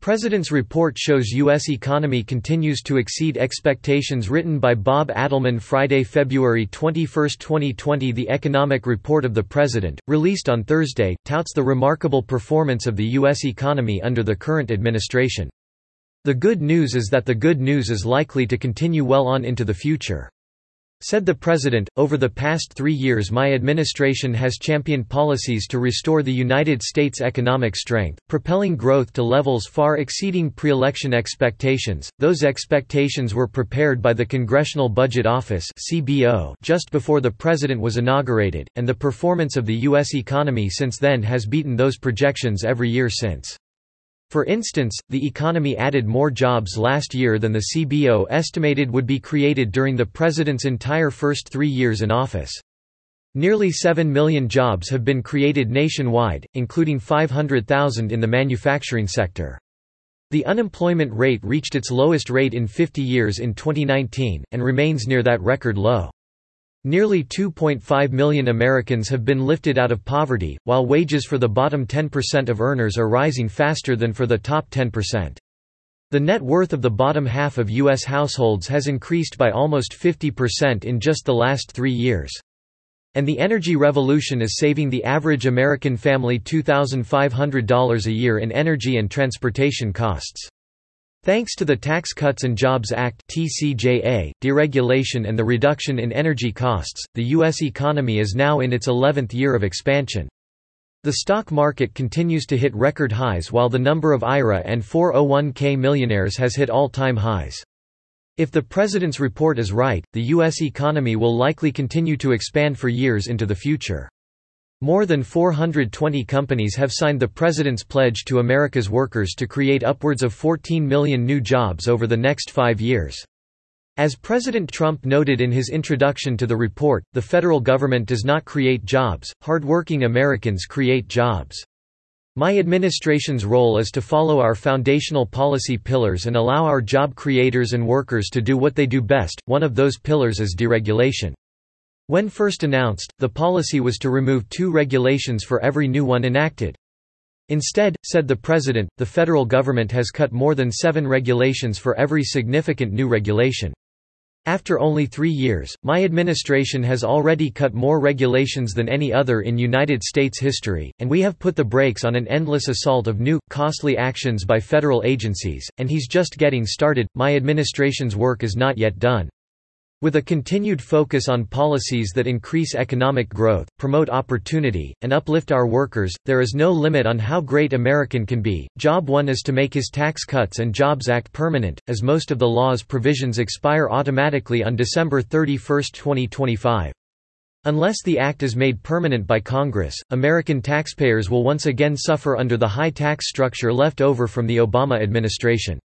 President's report shows U.S. economy continues to exceed expectations written by Bob Adelmann Friday, February 21, 2020 The economic report of the President, released on Thursday, touts the remarkable performance of the U.S. economy under the current administration. The good news is that the good news is likely to continue well on into the future. Said the President, over the past three years my administration has championed policies to restore the United States' economic strength, propelling growth to levels far exceeding pre-election expectations. Those expectations were prepared by the Congressional Budget Office just before the President was inaugurated, and the performance of the U.S. economy since then has beaten those projections every year since. For instance, the economy added more jobs last year than the CBO estimated would be created during the president's entire first three years in office. Nearly 7 million jobs have been created nationwide, including 500,000 in the manufacturing sector. The unemployment rate reached its lowest rate in 50 years in 2019, and remains near that record low. Nearly 2.5 million Americans have been lifted out of poverty, while wages for the bottom 10% of earners are rising faster than for the top 10%. The net worth of the bottom half of U.S. households has increased by almost 50% in just the last three years. And the energy revolution is saving the average American family $2,500 a year in energy and transportation costs. Thanks to the Tax Cuts and Jobs Act (TCJA), deregulation and the reduction in energy costs, the US economy is now in its 11th year of expansion. The stock market continues to hit record highs while the number of IRA and 401k millionaires has hit all-time highs. If the president's report is right, the US economy will likely continue to expand for years into the future. More than 420 companies have signed the President's Pledge to America's workers to create upwards of 14 million new jobs over the next five years. As President Trump noted in his introduction to the report, the federal government does not create jobs, hardworking Americans create jobs. My administration's role is to follow our foundational policy pillars and allow our job creators and workers to do what they do best, one of those pillars is deregulation. When first announced, the policy was to remove two regulations for every new one enacted. Instead, said the President, the federal government has cut more than seven regulations for every significant new regulation. After only three years, my administration has already cut more regulations than any other in United States history, and we have put the brakes on an endless assault of new, costly actions by federal agencies, and he's just getting started. My administration's work is not yet done. With a continued focus on policies that increase economic growth, promote opportunity, and uplift our workers, there is no limit on how great American can be. Job 1 is to make his Tax Cuts and Jobs Act permanent, as most of the law's provisions expire automatically on December 31, 2025. Unless the act is made permanent by Congress, American taxpayers will once again suffer under the high tax structure left over from the Obama administration.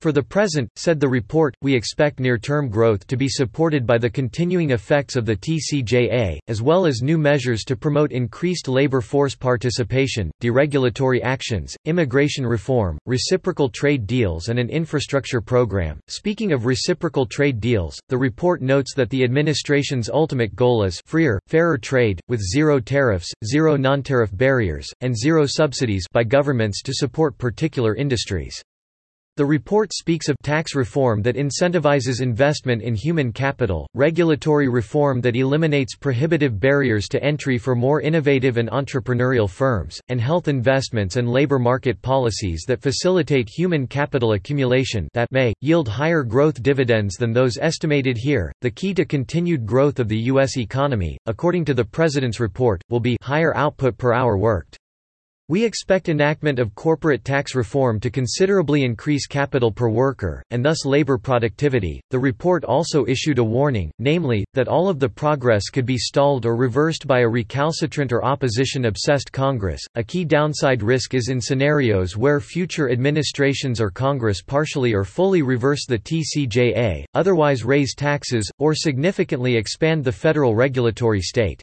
For the present, said the report, we expect near-term growth to be supported by the continuing effects of the TCJA, as well as new measures to promote increased labor force participation, deregulatory actions, immigration reform, reciprocal trade deals and an infrastructure program. Speaking of reciprocal trade deals, the report notes that the administration's ultimate goal is freer, fairer trade, with zero tariffs, zero non-tariff barriers, and zero subsidies by governments to support particular industries. The report speaks of tax reform that incentivizes investment in human capital, regulatory reform that eliminates prohibitive barriers to entry for more innovative and entrepreneurial firms, and health investments and labor market policies that facilitate human capital accumulation that may yield higher growth dividends than those estimated here. The key to continued growth of the US economy, according to the president's report, will be higher output per hour worked. We expect enactment of corporate tax reform to considerably increase capital per worker, and thus labor productivity. The report also issued a warning, namely, that all of the progress could be stalled or reversed by a recalcitrant or opposition obsessed Congress. A key downside risk is in scenarios where future administrations or Congress partially or fully reverse the TCJA, otherwise raise taxes, or significantly expand the federal regulatory state.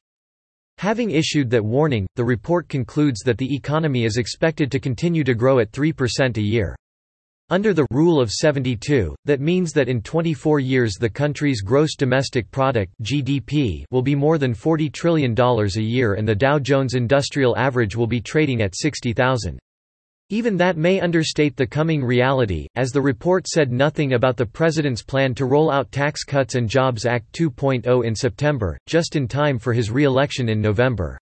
Having issued that warning, the report concludes that the economy is expected to continue to grow at 3% a year. Under the Rule of 72, that means that in 24 years the country's gross domestic product (GDP) will be more than $40 trillion a year and the Dow Jones Industrial Average will be trading at 60,000. Even that may understate the coming reality, as the report said nothing about the president's plan to roll out Tax Cuts and Jobs Act 2.0 in September, just in time for his re-election in November.